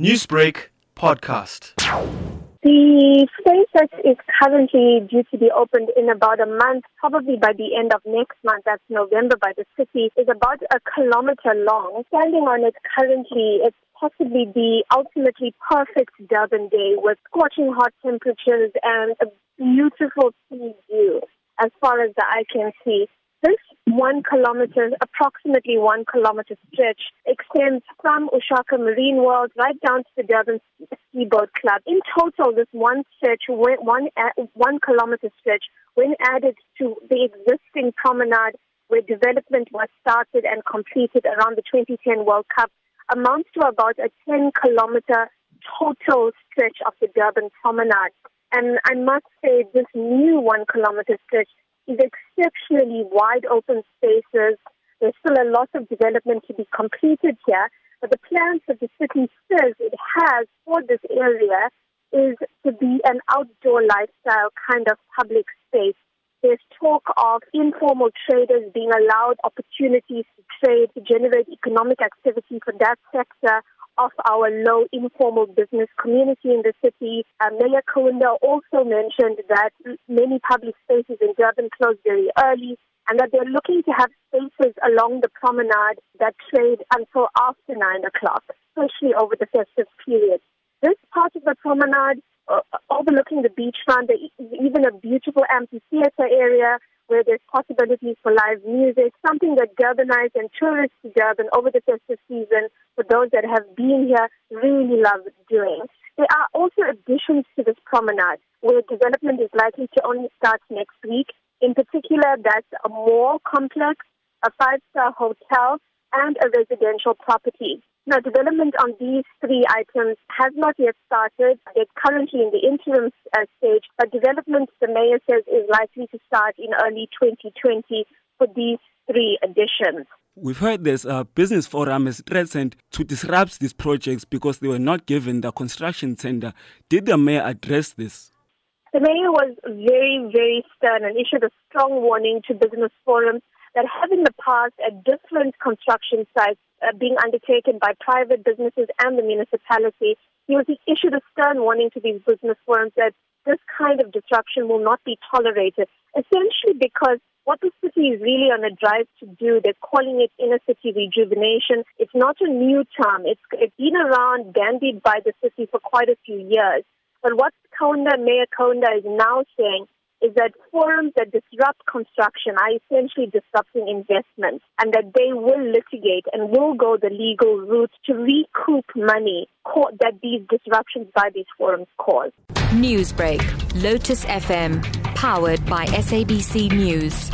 Newsbreak podcast. The space that is currently due to be opened in about a month, probably by the end of next month, that's November by the city, is about a kilometer long. Standing on it currently, it's possibly the ultimately perfect Durban day with scorching hot temperatures and a beautiful sea view as far as the eye can see. One kilometer, approximately one kilometer stretch extends from Ushaka Marine World right down to the Durban Speedboat Club. In total, this one stretch, one, uh, one kilometer stretch, when added to the existing promenade where development was started and completed around the 2010 World Cup, amounts to about a 10 kilometer total stretch of the Durban promenade. And I must say, this new one kilometer stretch is exceptionally wide open spaces. There's still a lot of development to be completed here, but the plans that the city says it has for this area is to be an outdoor lifestyle kind of public space. There's talk of informal traders being allowed opportunities to trade to generate economic activity for that sector of our low informal business community in the city. Uh, Mayor Kaunda also mentioned that many public spaces in Durban close very early and that they're looking to have spaces along the promenade that trade until after 9 o'clock, especially over the festive period. This part of the promenade, uh, overlooking the beachfront, even a beautiful amphitheater area where there's possibilities for live music, something that Durbanites and tourists to Durban over the festive season, for those that have been here, really love doing. There are also additions to this promenade where development is likely to only start next week. In particular, that's a mall complex, a five-star hotel, and a residential property. Now, development on these three items has not yet started. It's currently in the interim uh, stage, but development, the mayor says, is likely to start in early 2020 for these three additions. We've heard this uh, business forum is threatened to disrupt these projects because they were not given the construction tender. Did the mayor address this? The mayor was very, very stern and issued a strong warning to business forums that have in the past at different construction sites uh, being undertaken by private businesses and the municipality, he was issued a stern warning to these business firms that this kind of disruption will not be tolerated, essentially because what the city is really on a drive to do, they're calling it inner city rejuvenation. It's not a new term. It's, it's been around, bandied by the city for quite a few years. But what Kaunda, Mayor Kaunda is now saying is that forums that disrupt construction are essentially disrupting investment and that they will litigate and will go the legal route to recoup money that these disruptions by these forums cause. Newsbreak, Lotus FM, powered by SABC News.